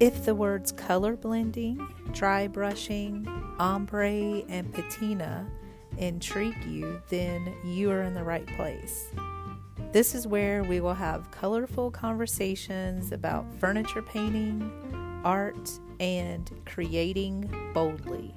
If the words color blending, dry brushing, ombre, and patina intrigue you, then you are in the right place. This is where we will have colorful conversations about furniture painting, art, and creating boldly.